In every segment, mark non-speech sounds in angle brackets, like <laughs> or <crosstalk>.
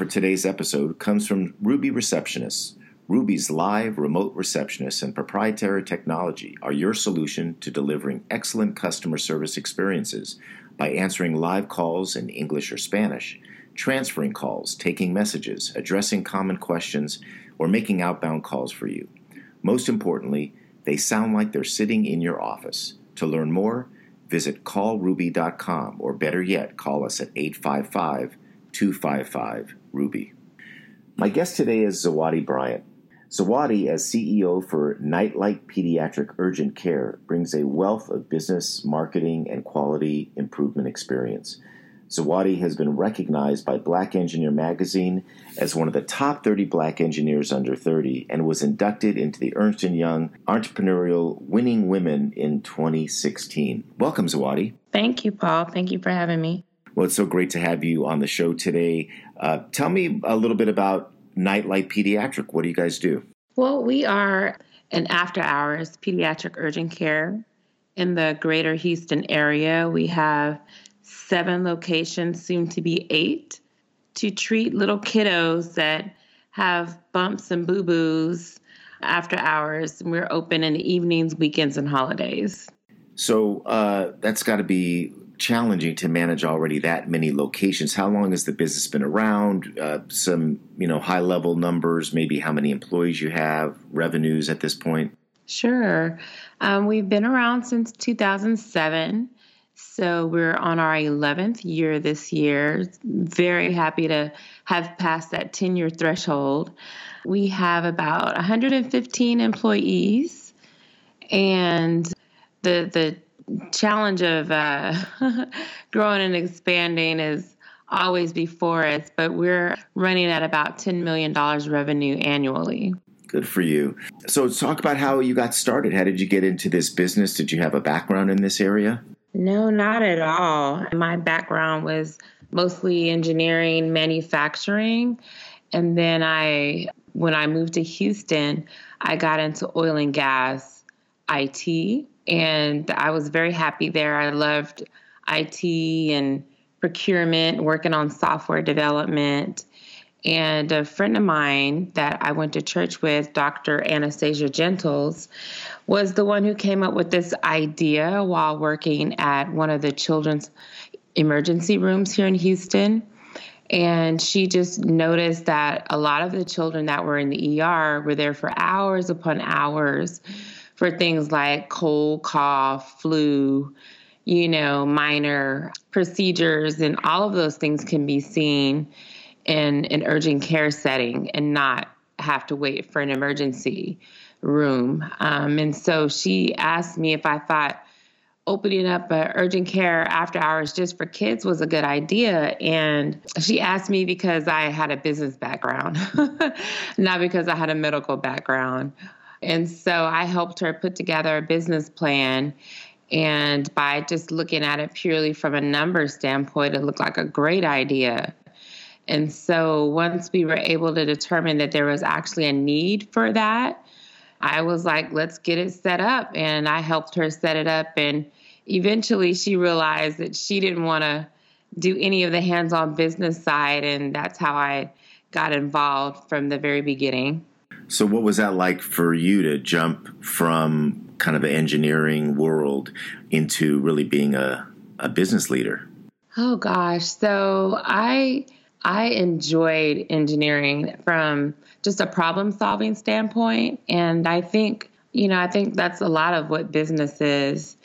For today's episode comes from Ruby Receptionists. Ruby's live remote receptionists and proprietary technology are your solution to delivering excellent customer service experiences by answering live calls in English or Spanish, transferring calls, taking messages, addressing common questions, or making outbound calls for you. Most importantly, they sound like they're sitting in your office. To learn more, visit callruby.com or better yet, call us at 855 255 Ruby. My guest today is Zawadi Bryant. Zawadi, as CEO for Nightlight Pediatric Urgent Care, brings a wealth of business, marketing, and quality improvement experience. Zawadi has been recognized by Black Engineer magazine as one of the top 30 black engineers under 30 and was inducted into the Ernst & Young Entrepreneurial Winning Women in 2016. Welcome, Zawadi. Thank you, Paul. Thank you for having me. Well, it's so great to have you on the show today. Uh, tell me a little bit about Nightlight Pediatric. What do you guys do? Well, we are an after hours pediatric urgent care in the greater Houston area. We have seven locations, soon to be eight, to treat little kiddos that have bumps and boo boos after hours. We're open in the evenings, weekends, and holidays. So uh, that's got to be challenging to manage already that many locations. How long has the business been around? Uh, some you know high level numbers, maybe how many employees you have, revenues at this point. Sure, um, we've been around since 2007. So we're on our 11th year this year. Very happy to have passed that 10 year threshold. We have about 115 employees, and the the challenge of uh, <laughs> growing and expanding is always before us, but we're running at about $10 million revenue annually. Good for you. So, talk about how you got started. How did you get into this business? Did you have a background in this area? No, not at all. My background was mostly engineering, manufacturing. And then I, when I moved to Houston, I got into oil and gas IT and I was very happy there. I loved IT and procurement, working on software development. And a friend of mine that I went to church with, Dr. Anastasia Gentles, was the one who came up with this idea while working at one of the children's emergency rooms here in Houston. And she just noticed that a lot of the children that were in the ER were there for hours upon hours for things like cold, cough, flu, you know, minor procedures, and all of those things can be seen in an urgent care setting and not have to wait for an emergency room. Um, and so she asked me if I thought opening up an urgent care after hours just for kids was a good idea. And she asked me because I had a business background, <laughs> not because I had a medical background. And so I helped her put together a business plan. And by just looking at it purely from a number standpoint, it looked like a great idea. And so once we were able to determine that there was actually a need for that, I was like, let's get it set up. And I helped her set it up. And eventually she realized that she didn't want to do any of the hands on business side. And that's how I got involved from the very beginning. So, what was that like for you to jump from kind of the engineering world into really being a, a business leader? Oh gosh, so I I enjoyed engineering from just a problem solving standpoint, and I think you know I think that's a lot of what business is.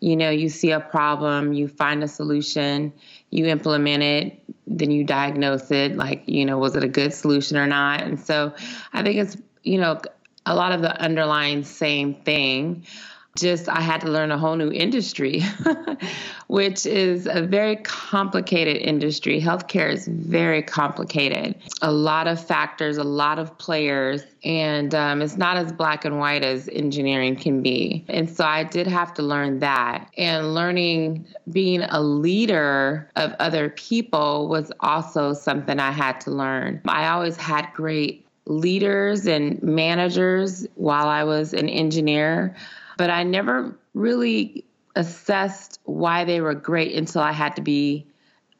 You know, you see a problem, you find a solution, you implement it, then you diagnose it. Like, you know, was it a good solution or not? And so I think it's you know, a lot of the underlying same thing. just I had to learn a whole new industry, <laughs> which is a very complicated industry. Healthcare is very complicated. A lot of factors, a lot of players, and um, it's not as black and white as engineering can be. And so I did have to learn that. And learning being a leader of other people was also something I had to learn. I always had great leaders and managers while I was an engineer but I never really assessed why they were great until I had to be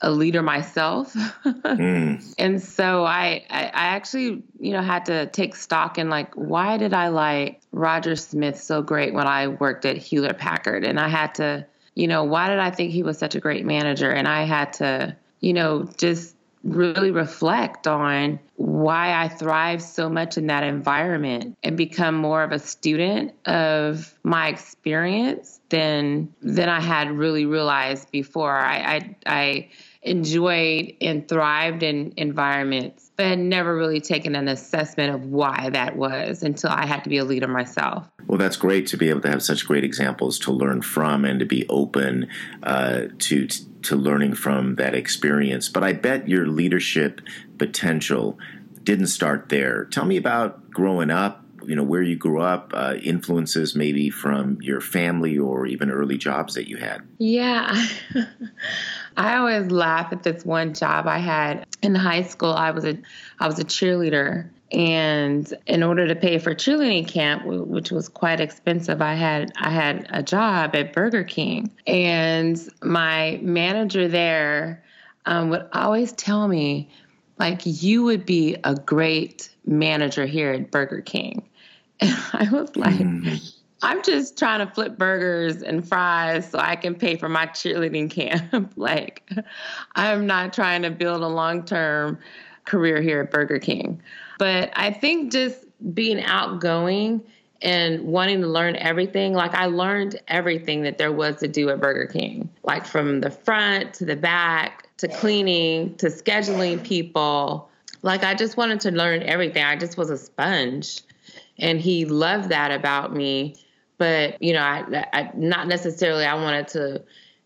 a leader myself. <laughs> mm. And so I, I, I actually, you know, had to take stock in like, why did I like Roger Smith so great when I worked at Hewlett Packard? And I had to, you know, why did I think he was such a great manager? And I had to, you know, just really reflect on why I thrive so much in that environment and become more of a student of my experience than than I had really realized before. I I, I enjoyed and thrived in environments, but had never really taken an assessment of why that was until I had to be a leader myself. Well, that's great to be able to have such great examples to learn from and to be open uh, to to learning from that experience. But I bet your leadership potential didn't start there. Tell me about growing up. You know where you grew up, uh, influences maybe from your family or even early jobs that you had. Yeah, <laughs> I always laugh at this one job I had in high school. I was a I was a cheerleader, and in order to pay for cheerleading camp which was quite expensive i had i had a job at burger king and my manager there um, would always tell me like you would be a great manager here at burger king and <laughs> i was like mm-hmm. i'm just trying to flip burgers and fries so i can pay for my cheerleading camp <laughs> like i'm not trying to build a long-term career here at burger king but I think just being outgoing and wanting to learn everything. Like I learned everything that there was to do at Burger King, like from the front to the back to cleaning to scheduling people. Like I just wanted to learn everything. I just was a sponge. And he loved that about me. But, you know, I, I not necessarily I wanted to,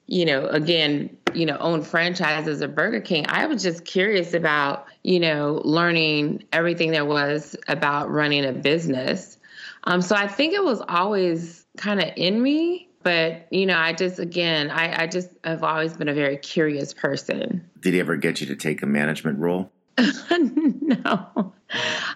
you know, again, you know, own franchises of Burger King. I was just curious about you know, learning everything there was about running a business. Um, so I think it was always kind of in me. But, you know, I just, again, I, I just have always been a very curious person. Did he ever get you to take a management role? <laughs> no.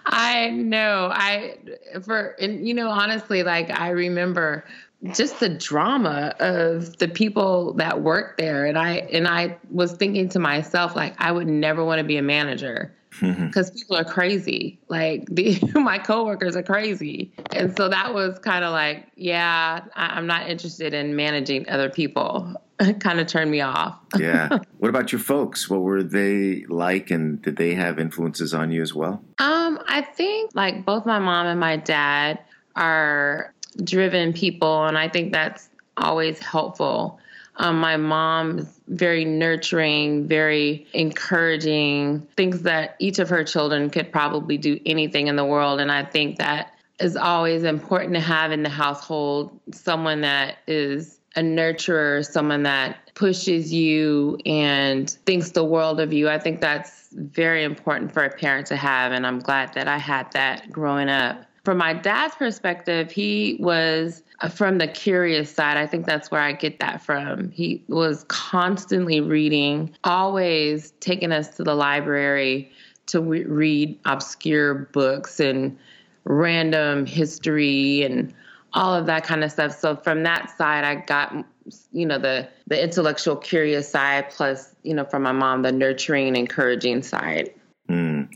I know. I, for, and, you know, honestly, like I remember just the drama of the people that work there. And i and i was thinking to myself like i would never want to be a manager because people are crazy. Like the, <laughs> my coworkers are crazy. And so that was kind of like yeah I, i'm not interested in managing other people. <laughs> Kind of turned me off. Yeah. <laughs> What about your folks? What were they like and did they have influences on you as well? Um i think like both my mom and my dad are driven people, and I think that's always helpful. Um, my mom's very nurturing, very encouraging, thinks that each of her children could probably do anything in the world. And I think that is always important to have in the household someone that is a nurturer, someone that pushes you and thinks the world of you. I think that's very important for a parent to have. And I'm glad that I had that growing up. From my dad's perspective, he was uh, from the curious side. I think that's where I get that from. He was constantly reading, always taking us to the library to re- read obscure books and random history and all of that kind of stuff. So from that side, I got you know the the intellectual curious side plus you know from my mom the nurturing encouraging side mm,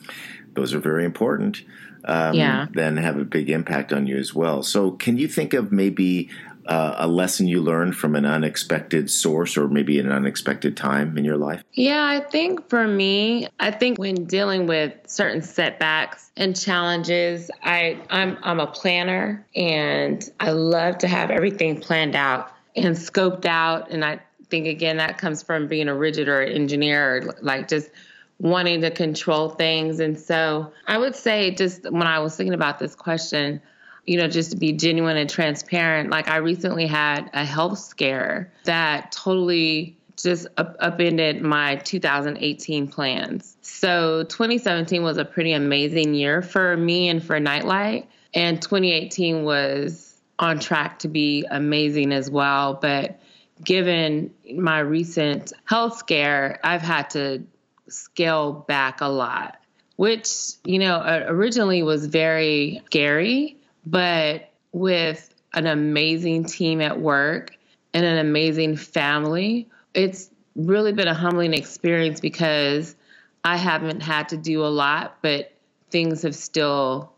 those are very important um, yeah. then have a big impact on you as well. So, can you think of maybe uh, a lesson you learned from an unexpected source or maybe an unexpected time in your life? Yeah, I think for me, I think when dealing with certain setbacks and challenges, I I'm I'm a planner and I love to have everything planned out and scoped out and I think again that comes from being a rigid or engineer or like just wanting to control things. And so I would say, just when I was thinking about this question, you know, just to be genuine and transparent, like I recently had a health scare that totally just up- upended my 2018 plans. So 2017 was a pretty amazing year for me and for Nightlight. And 2018 was on track to be amazing as well. But given my recent health scare, I've had to scale back a lot, which, you know, originally was very scary. But with an amazing team at work and an amazing family, it's really been a humbling experience because I haven't had to do a lot, but things have still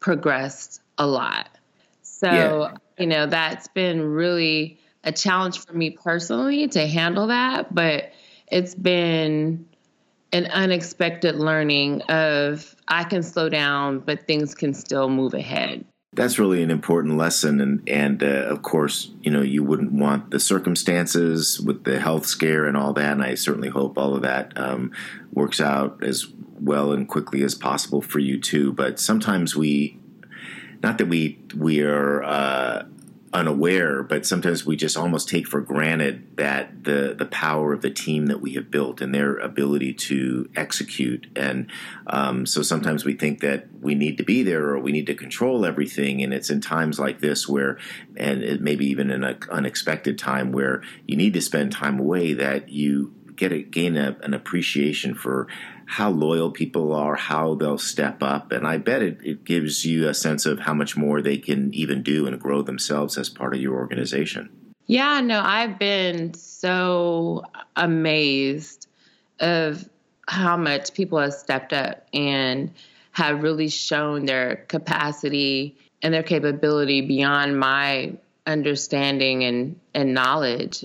progressed a lot. So, yeah. you know, that's been really a challenge for me personally to handle that, but it's been an unexpected learning of I can slow down, but things can still move ahead. That's really an important lesson, and and uh, of course, you know, you wouldn't want the circumstances with the health scare and all that. And I certainly hope all of that um, works out as well and quickly as possible for you too. But sometimes we, not that we we are uh, unaware, but sometimes we just almost take for granted that the the power of the team that we have built and their ability to execute. And um, so sometimes we think that we need to be there or we need to control everything. And it's in times like this where, and it maybe even in an unexpected time where you need to spend time away, that you get a, gain a, an appreciation for how loyal people are, how they'll step up. And I bet it, it gives you a sense of how much more they can even do and grow themselves as part of your organization. Yeah, no, I've been so amazed of how much people have stepped up and have really shown their capacity and their capability beyond my understanding and, and knowledge.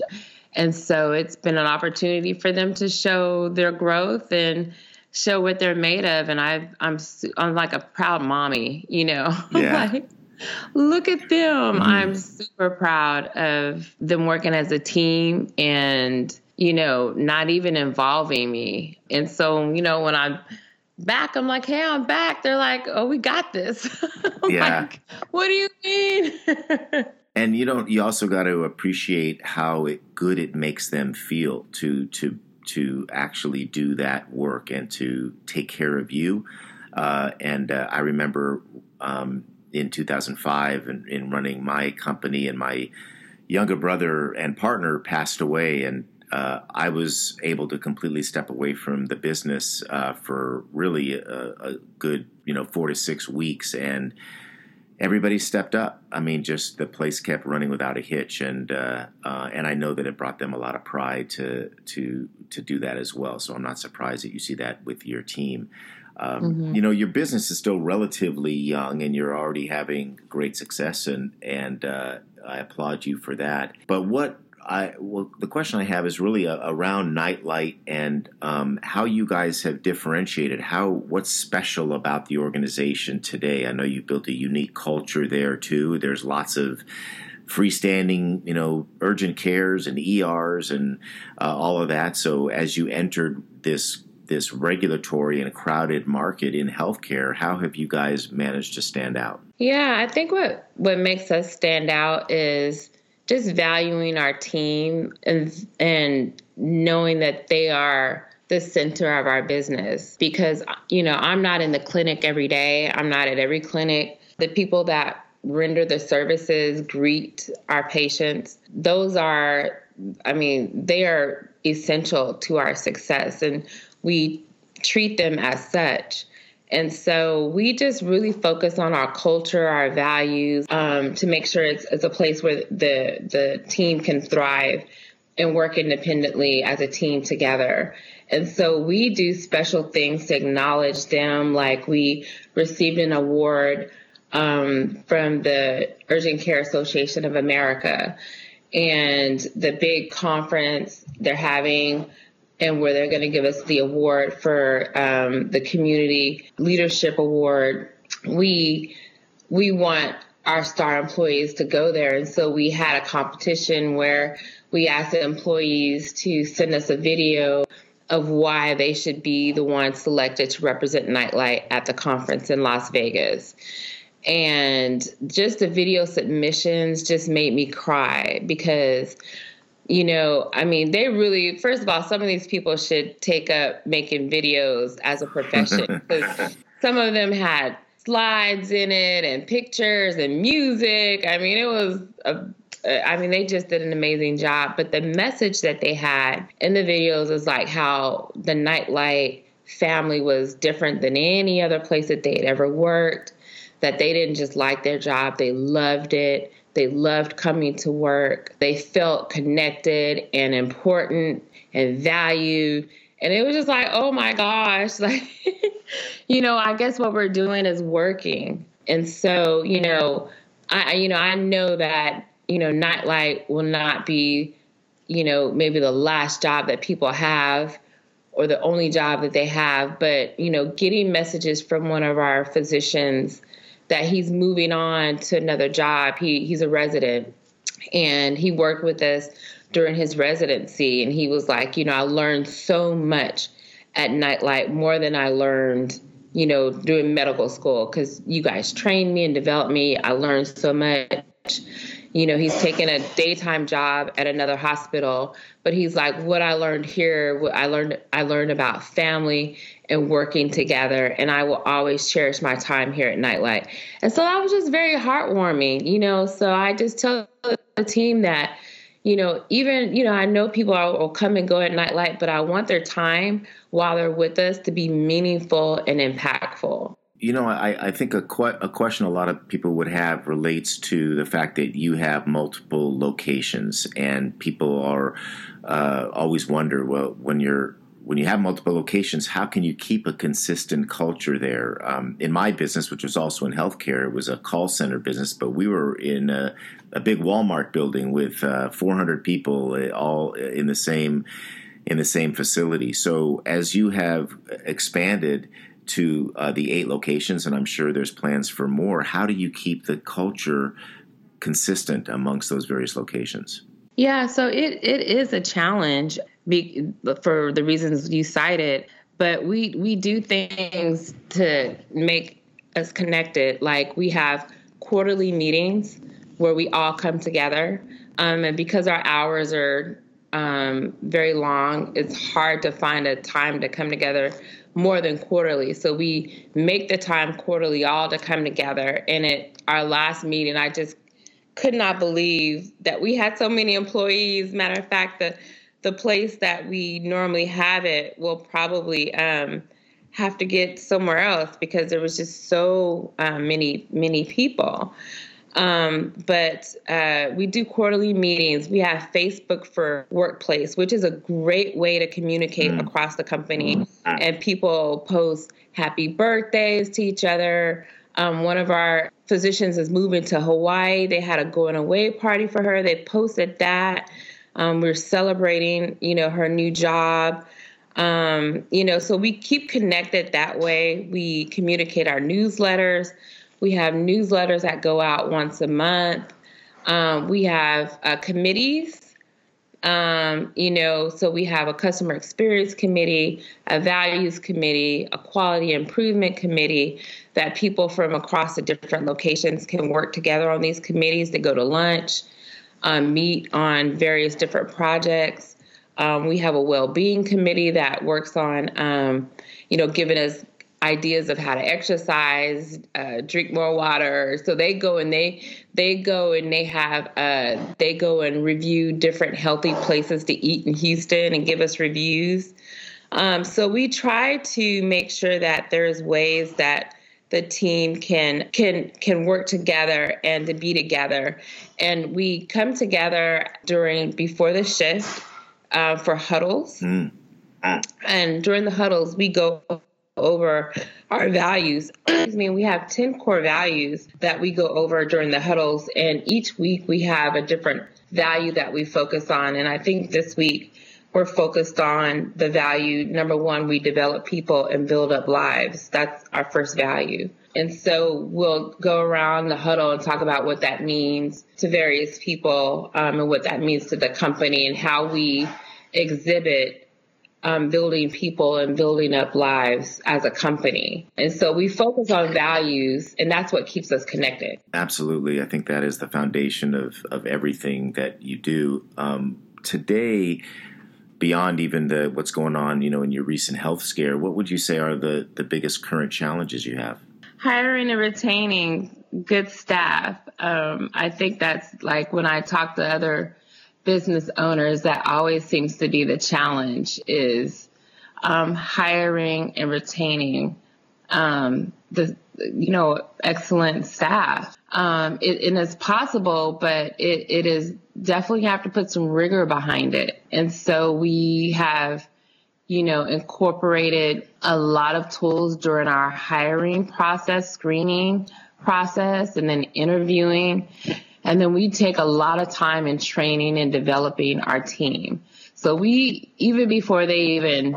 And so it's been an opportunity for them to show their growth and show what they're made of and I I'm I'm like a proud mommy, you know. <laughs> Yeah. like look at them. Mm-hmm. I'm super proud of them working as a team and you know, not even involving me. And so, you know, when I'm back, I'm like, hey, I'm back. They're like, oh, we got this. <laughs> yeah. Like, what do you mean? <laughs> and you don't you also got to appreciate how it, good it makes them feel to to to actually do that work and to take care of you. Uh, and uh, I remember um, in 2005, in, in, running my company, and my younger brother and partner passed away, and uh, I was able to completely step away from the business uh, for really a, a, good, you know, four to six weeks, and everybody stepped up. I mean, just the place kept running without a hitch, and uh, uh, and I know that it brought them a lot of pride to to to do that as well. So I'm not surprised that you see that with your team. Um, mm-hmm. You know, your business is still relatively young, and you're already having great success, and and uh, I applaud you for that. But what I well, the question I have is really a, around Nightlight and um, how you guys have differentiated. How what's special about the organization today? I know you built a unique culture there too. There's lots of freestanding, you know, urgent cares and ERs and uh, all of that. So as you entered this this regulatory and crowded market in healthcare, how have you guys managed to stand out? Yeah, I think what what makes us stand out is just valuing our team and and knowing that they are the center of our business because you know I'm not in the clinic every day. I'm not at every clinic. The people that render the services greet our patients those are I mean they are essential to our success and we treat them as such and so we just really focus on our culture, our values, um, to make sure it's, it's a place where the the team can thrive and work independently as a team together. And so we do special things to acknowledge them. Like we received an award um, from the Urgent Care Association of America, and the big conference they're having and where they're going to give us the award for um, the community leadership award. We we want our star employees to go there, and so we had a competition where we asked the employees to send us a video of why they should be the ones selected to represent Nightlight at the conference in Las Vegas. And just the video submissions just made me cry because you know, I mean, they really, first of all, some of these people should take up making videos as a profession <laughs> because some of them had slides in it and pictures and music. I mean, it was a I mean, they just did an amazing job. But the message that they had in the videos is like how the nightlight family was different than any other place that they had ever worked, that they didn't just like their job, they loved it. They loved coming to work. They felt connected and important and valued. And it was just like, oh my gosh, <laughs> like, you know, I guess what we're doing is working. And so, you know, I, you know, I know that you know, nightlight will not be, you know, maybe the last job that people have or the only job that they have, but, you know, getting messages from one of our physicians that he's moving on to another job. He he's a resident and he worked with us during his residency and he was like, you know, I learned so much at Nightlight more than I learned, you know, doing medical school cuz you guys trained me and developed me. I learned so much you know, he's taken a daytime job at another hospital, but he's like, what I learned here, what I learned, I learned about family and working together, and I will always cherish my time here at Nightlight. And so that was just very heartwarming, you know. So I just tell the team that, you know, even you know, I know people are, will come and go at Nightlight, but I want their time while they're with us to be meaningful and impactful. You know, I, I think a, que- a question a lot of people would have relates to the fact that you have multiple locations, and people are uh, always wonder, well, when you're when you have multiple locations, how can you keep a consistent culture there? Um, in my business, which was also in healthcare, it was a call center business, but we were in a, a big Walmart building with uh, 400 people uh, all in the same in the same facility. So as you have expanded to uh, the eight locations, and I'm sure there's plans for more. How do you keep the culture consistent amongst those various locations? Yeah, so it, it is a challenge be, for the reasons you cited, but we we do things to make us connected. Like we have quarterly meetings where we all come together, um, and because our hours are um, very long, it's hard to find a time to come together more than quarterly. So we make the time quarterly all to come together. And at our last meeting, I just could not believe that we had so many employees. Matter of fact, the the place that we normally have it will probably um, have to get somewhere else because there was just so um, many many people. Um, but uh, we do quarterly meetings. We have Facebook for Workplace, which is a great way to communicate mm. across the company. Mm. And people post happy birthdays to each other. Um, one of our physicians is moving to Hawaii. They had a going away party for her. They posted that. Um, we're celebrating, you know, her new job. Um, you know, so we keep connected that way. We communicate our newsletters. We have newsletters that go out once a month. Um, we have uh, committees. Um, you know, so we have a customer experience committee, a values committee, a quality improvement committee that people from across the different locations can work together on these committees to go to lunch, um, meet on various different projects. Um, we have a well-being committee that works on, um, you know, giving us ideas of how to exercise, uh, drink more water. So they go and they they go and they have uh, they go and review different healthy places to eat in Houston and give us reviews. Um, so we try to make sure that there's ways that the team can can can work together and to be together. And we come together during before the shift uh, for huddles. Mm. And during the huddles, we go over our values. <clears throat> I mean, we have 10 core values that we go over during the huddles, and each week we have a different value that we focus on. And I think this week we're focused on the value number one, we develop people and build up lives. That's our first value. And so we'll go around the huddle and talk about what that means to various people um, and what that means to the company and how we exhibit um, building people and building up lives as a company. And so we focus on values, and that's what keeps us connected. Absolutely. I think that is the foundation of, of everything that you do. Um, today, beyond even the what's going on, you know, in your recent health scare, what would you say are the, the biggest current challenges you have? Hiring and retaining good staff. Um, I think that's like when I talk to other business owners, that always seems to be the challenge is um, hiring and retaining um, the you know excellent staff. Um, it, and it's possible, but it, it is definitely have to put some rigor behind it. And so we have you know, incorporated a lot of tools during our hiring process, screening process, and then interviewing. And then we take a lot of time in training and developing our team. So we, even before they even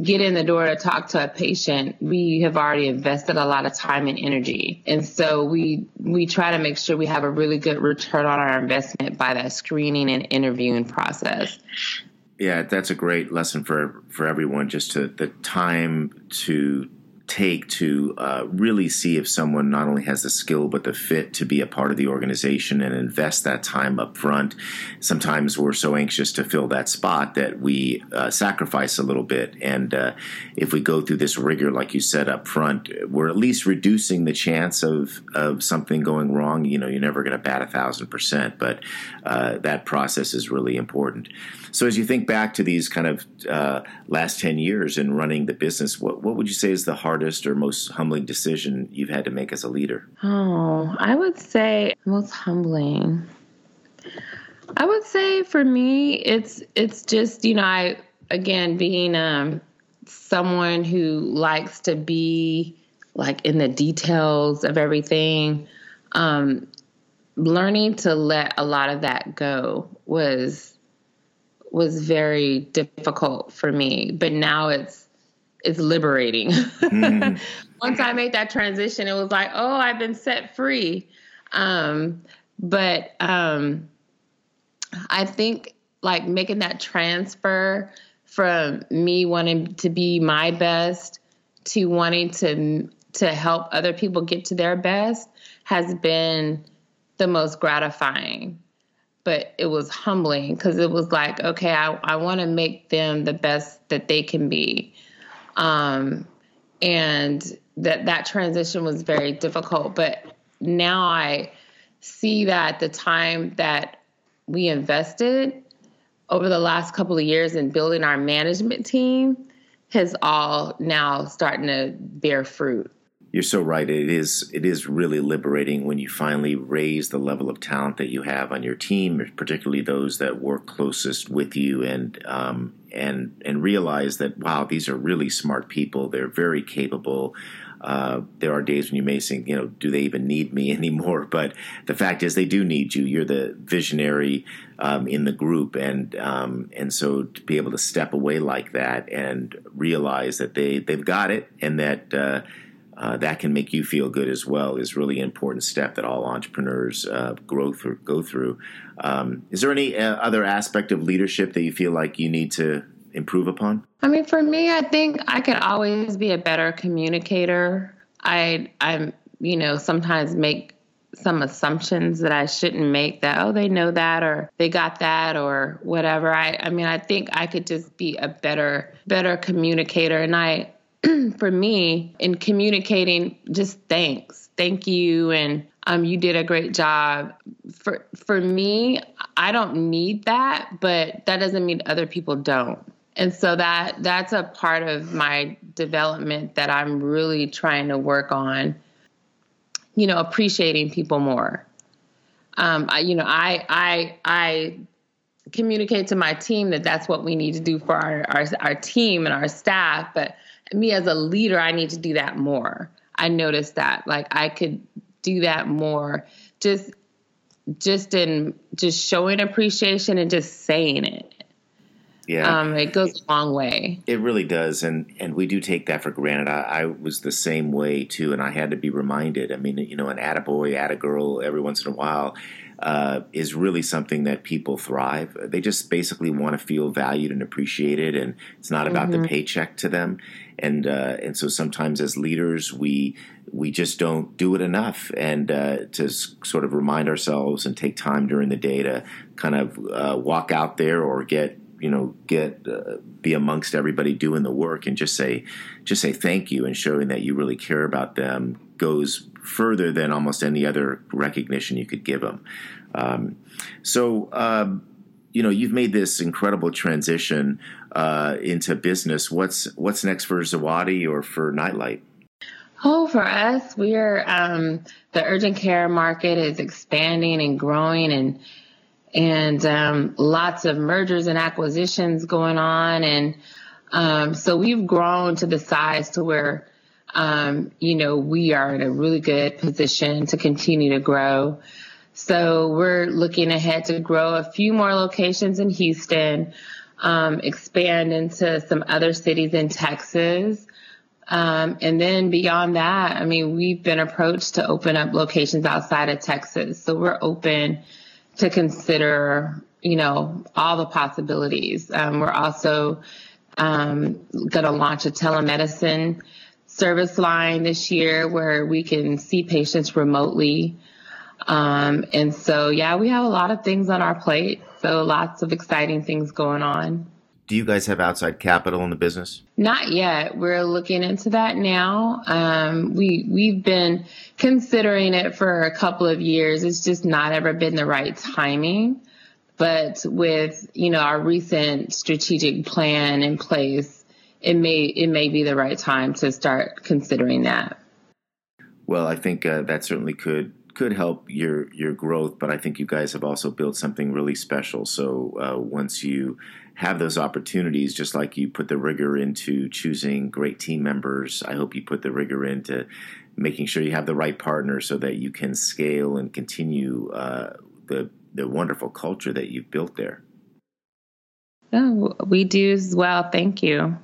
get in the door to talk to a patient, we have already invested a lot of time and energy. And so we, we try to make sure we have a really good return on our investment by that screening and interviewing process. Yeah, that's a great lesson for for everyone. Just to the time to take to uh, really see if someone not only has the skill but the fit to be a part of the organization and invest that time up front. Sometimes we're so anxious to fill that spot that we uh, sacrifice a little bit. And uh, if we go through this rigor, like you said up front, we're at least reducing the chance of, of something going wrong. You know, you're never going to bat a thousand percent, but uh, that process is really important. So as you think back to these kind of uh, last 10 years in running the business, what, what would you say is the hardest hardest or most humbling decision you've had to make as a leader? Oh, I would say most humbling. I would say for me, it's it's just you know I again being um, someone who likes to be like in the details of everything. Um, learning to let a lot of that go was was very difficult for me, but now it's it's liberating. Mm-hmm. <laughs> Once I made that transition, it was like, oh, I've been set free. Um, but um, I think like making that transfer from me wanting to be my best to wanting to to help other people get to their best has been the most gratifying but it was humbling because it was like okay i, I want to make them the best that they can be um, and that that transition was very difficult. But now I see that the time that we invested over the last couple of years in building our management team has all now starting to bear fruit you're so right. It is it is really liberating when you finally raise the level of talent that you have on your team, particularly those that work closest with you, and um, and and realize that wow, these are really smart people. They're very capable. Uh, there are days when you may think, you know, do they even need me <laughs> anymore? But the fact is, they do need you. You're the visionary um, in the group, and um, and so to be able to step away like that and realize that they they've got it, and that. Uh, uh, that can make you feel good as well is really an important step that all entrepreneurs uh, grow through, go through. Um, is there any uh, other aspect of leadership that you feel like you need to improve upon? I mean, for me, I think I could always be a better communicator. I, I'm, you know, sometimes make some assumptions that I shouldn't make that, oh, they know that or they got that or whatever. I, I mean, I think I could just be a better, better communicator. And I, <clears throat> for me in communicating just thanks. Thank you. And um, you did a great job. For for me i don't need that but that doesn't mean other people don't. And so that that's a part of my development that i'm really trying to work on you know appreciating people more. Um, I, you know i i i communicate to my team that that's what we need to do for our, our, our team and our staff but me as a leader, I need to do that more. I noticed that like I could do that more just just in just showing appreciation and just saying it. Yeah, um, it goes a long way. It really does, and and we do take that for granted. I, I, was the same way too, and I had to be reminded. I mean, you know, an attaboy, attagirl, every once in a while. Uh, is really something that people thrive. They just basically want to feel valued and appreciated, and it's not about mm-hmm. the paycheck to them. And uh, and so sometimes as leaders, we we just don't do it enough, and uh, to sort of remind ourselves and take time during the day to kind of uh, walk out there or get you know get uh, be amongst everybody doing the work and just say just say thank you and showing that you really care about them goes further than almost any other recognition you could give them um, so um, you know you've made this incredible transition uh, into business what's what's next for zawadi or for nightlight Oh, for us, we're um, the urgent care market is expanding and growing, and and um, lots of mergers and acquisitions going on. And um, so we've grown to the size to where, um, you know, we are in a really good position to continue to grow. So we're looking ahead to grow a few more locations in Houston, um, expand into some other cities in Texas. Um, and then beyond that, I mean, we've been approached to open up locations outside of Texas. So we're open to consider, you know, all the possibilities. Um, we're also um, going to launch a telemedicine service line this year where we can see patients remotely. Um, and so, yeah, we have a lot of things on our plate. So lots of exciting things going on. Do you guys have outside capital in the business? Not yet. We're looking into that now. Um, we we've been considering it for a couple of years. It's just not ever been the right timing. But with you know our recent strategic plan in place, it may it may be the right time to start considering that. Well, I think uh, that certainly could could help your your growth, but I think you guys have also built something really special. So uh, once you have those opportunities, just like you put the rigor into choosing great team members, I hope you put the rigor into making sure you have the right partner so that you can scale and continue uh, the the wonderful culture that you've built there. Oh, we do as well. Thank you.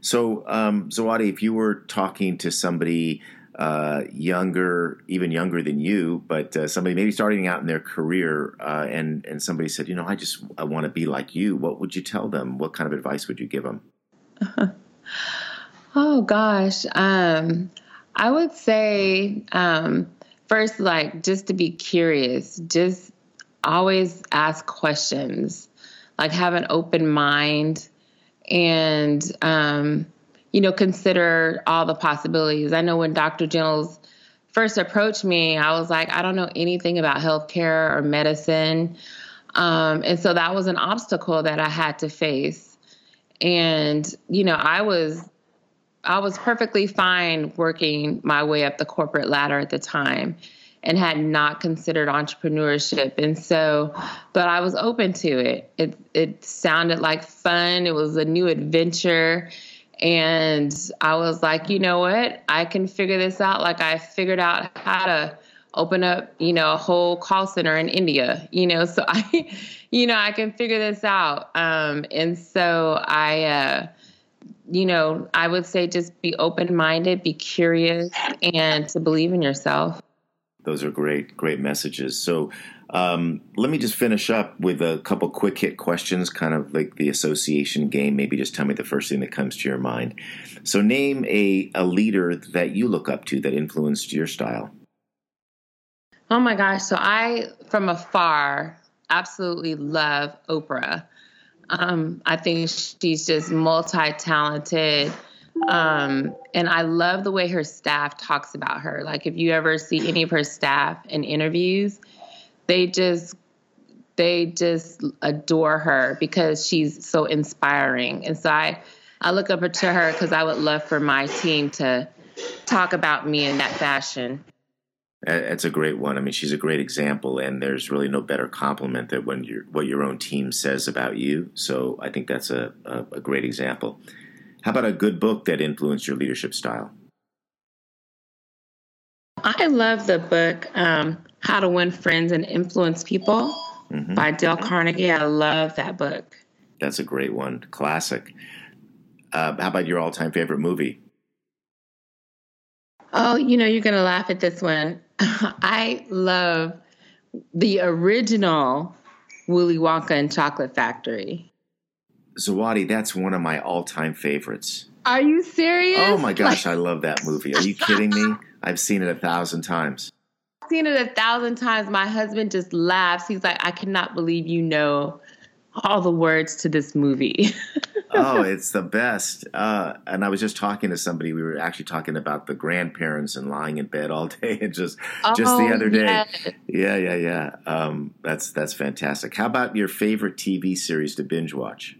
So, um, Zawadi, if you were talking to somebody uh, younger, even younger than you, but uh, somebody maybe starting out in their career, uh, and and somebody said, you know, I just I want to be like you. What would you tell them? What kind of advice would you give them? <laughs> oh gosh, um, I would say um, first, like just to be curious, just always ask questions, like have an open mind, and um, you know, consider all the possibilities. I know when Dr. Gentles first approached me, I was like, I don't know anything about healthcare or medicine. Um, and so that was an obstacle that I had to face. And, you know, I was I was perfectly fine working my way up the corporate ladder at the time and had not considered entrepreneurship. And so, but I was open to it. It it sounded like fun. It was a new adventure. And I was like, you know what? I can figure this out. Like I figured out how to open up, you know, a whole call center in India, you know, so <laughs> I, you know, I can figure this out. Um, and so I, uh, you know, I would say just be open minded, be curious, and to believe in yourself. Those are great, great messages. So, um, let me just finish up with a couple quick hit questions, kind of like the association game. Maybe just tell me the first thing that comes to your mind. So, name a, a leader that you look up to that influenced your style. Oh my gosh. So, I, from afar, absolutely love Oprah. Um, I think she's just multi talented. Um, and I love the way her staff talks about her. Like, if you ever see any of her staff in interviews, they just they just adore her because she's so inspiring. And so I, I look up to her because I would love for my team to talk about me in that fashion. That's a great one. I mean, she's a great example, and there's really no better compliment than when you what your own team says about you. So I think that's a, a, a great example. How about a good book that influenced your leadership style? I love the book um, How to Win Friends and Influence People mm-hmm. by Dale Carnegie. I love that book. That's a great one. Classic. Uh, how about your all time favorite movie? Oh, you know, you're going to laugh at this one. <laughs> I love the original Willy Wonka and Chocolate Factory. Zawadi, that's one of my all time favorites. Are you serious? Oh my gosh, like, I love that movie. Are you <laughs> kidding me? I've seen it a thousand times. Seen it a thousand times. My husband just laughs. He's like, I cannot believe you know all the words to this movie. <laughs> oh, it's the best. Uh, and I was just talking to somebody. We were actually talking about the grandparents and lying in bed all <laughs> day, and just oh, just the oh, other day. Yes. Yeah, yeah, yeah. Um, that's that's fantastic. How about your favorite TV series to binge watch?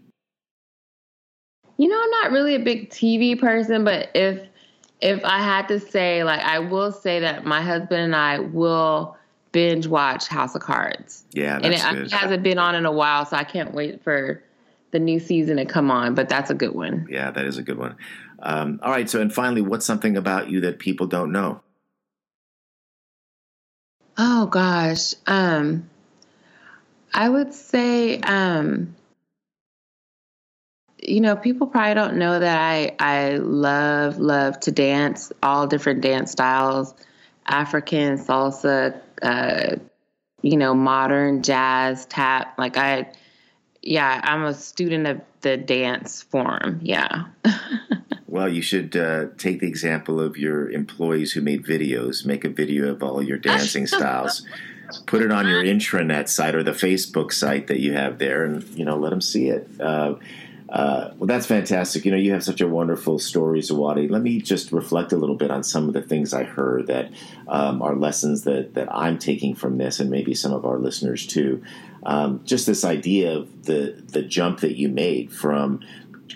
You know, I'm not really a big TV person, but if if I had to say, like, I will say that my husband and I will binge watch House of Cards. Yeah, and it, it, hasn't been on in a while, so I can't wait for the new season to come on. But that's a good one. Yeah, that is a good one. Um, all right, so and finally, what's something about you that people don't know? Oh gosh, um, I would say um, you know, people probably don't know that I I love love to dance all different dance styles, African salsa, uh, you know, modern jazz, tap. Like I, yeah, I'm a student of the dance form. Yeah. <laughs> well, you should uh, take the example of your employees who made videos. Make a video of all your dancing <laughs> styles. Put it on your intranet site or the Facebook site that you have there, and you know, let them see it. Uh, uh, well, that's fantastic. You know, you have such a wonderful story, Zawadi. Let me just reflect a little bit on some of the things I heard that um, are lessons that, that I'm taking from this, and maybe some of our listeners too. Um, just this idea of the the jump that you made from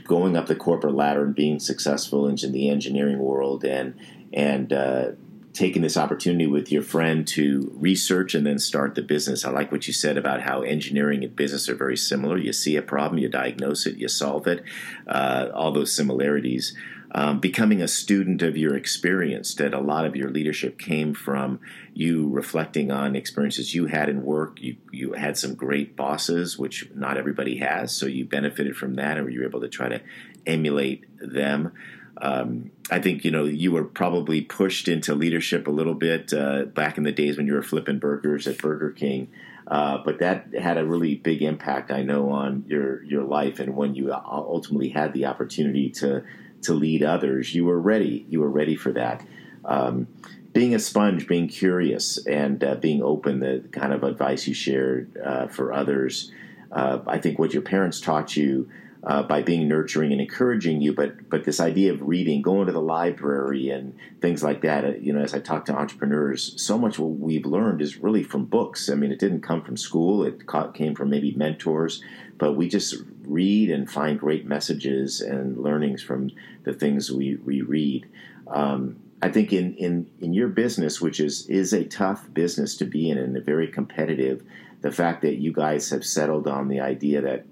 going up the corporate ladder and being successful in the engineering world, and and uh, taking this opportunity with your friend to research and then start the business. I like what you said about how engineering and business are very similar. You see a problem, you diagnose it, you solve it, uh, all those similarities. Um, becoming a student of your experience, that a lot of your leadership came from you reflecting on experiences you had in work. You, you had some great bosses, which not everybody has, so you benefited from that, and you able to try to emulate them. Um, I think you know you were probably pushed into leadership a little bit uh, back in the days when you were flipping burgers at Burger King, uh, but that had a really big impact, I know, on your your life. And when you ultimately had the opportunity to to lead others, you were ready. You were ready for that. Um, being a sponge, being curious, and uh, being open, the kind of advice you shared uh, for others. Uh, I think what your parents taught you uh, by being nurturing and encouraging you. But but this idea of reading, going to the library, and things like that. Uh, you know, as I talk to entrepreneurs, so much what we've learned is really from books. I mean, it didn't come from school; it came from maybe mentors. But we just read and find great messages and learnings from the things we we read. Um, I think in, in, in your business, which is is a tough business to be in and very competitive, the fact that you guys have settled on the idea that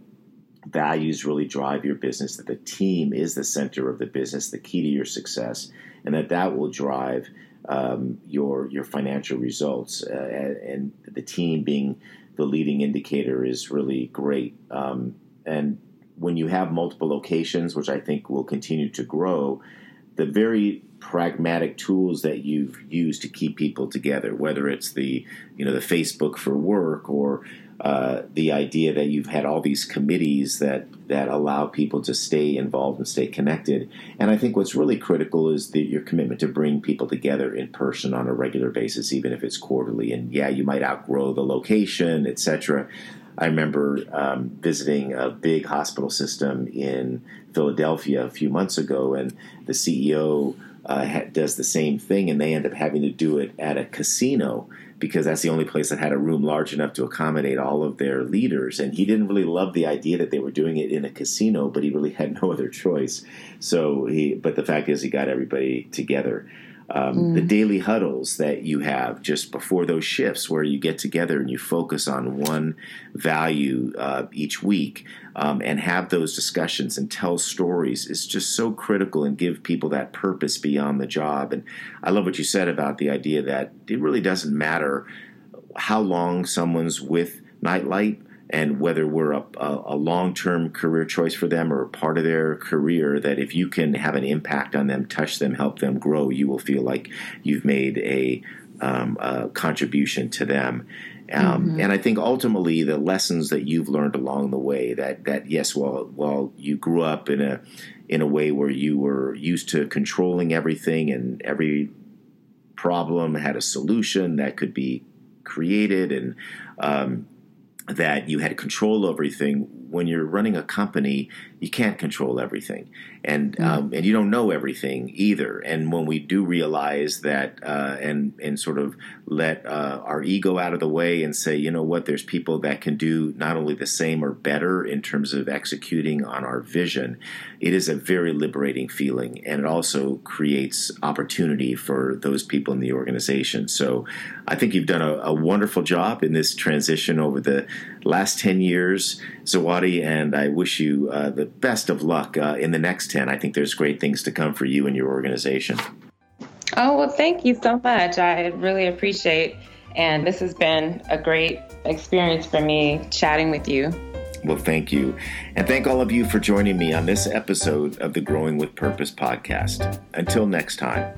values really drive your business, that the team is the center of the business, the key to your success, and that that will drive um, your your financial results. Uh, and the team being the leading indicator is really great. Um, and when you have multiple locations, which I think will continue to grow, the very pragmatic tools that you've used to keep people together, whether it's the you know the Facebook for work or uh, the idea that you've had all these committees that that allow people to stay involved and stay connected. And I think what's really critical is the, your commitment to bring people together in person on a regular basis, even if it's quarterly. And yeah, you might outgrow the location, etc. I remember um, visiting a big hospital system in Philadelphia a few months ago, and the CEO uh, ha- does the same thing, and they end up having to do it at a casino because that's the only place that had a room large enough to accommodate all of their leaders. And he didn't really love the idea that they were doing it in a casino, but he really had <laughs> no other choice. So he, but the fact is, he got everybody together. Um, mm. The daily huddles that you have just before those shifts, where you get together and you focus on one value uh, each week um, and have those discussions and tell stories, is just so critical and give people that purpose beyond the job. And I love what you said about the idea that it really doesn't matter how long someone's with Nightlight and whether we're a, a, long term career choice for them or part of their career, that if you can have an impact on them, touch them, help them grow, you will feel like you've made a, um, a contribution to them. Um, mm-hmm. And I think ultimately the lessons that you've learned along the way that that yes, while while you grew up in a in a way where you were used to controlling everything and every problem had a solution that could be created and um, that you had control over everything. When you're running a company, you can't control everything, and mm-hmm. um, and you don't know everything either. And when we do realize that, uh, and and sort of let uh, our ego out of the way and say, you know what, there's people that can do not only the same or better in terms of executing on our vision. It is a very liberating feeling, and it also creates opportunity for those people in the organization. So, I think you've done a, a wonderful job in this transition over the last ten years, Zawadi, and I wish you uh, the best of luck uh, in the next 10. I think there's great things to come for you and your organization. Oh, well, thank you so much. I really appreciate and this has been a great experience for me chatting with you. Well, thank you. And thank all of you for joining me on this episode of the Growing with Purpose podcast. Until next time.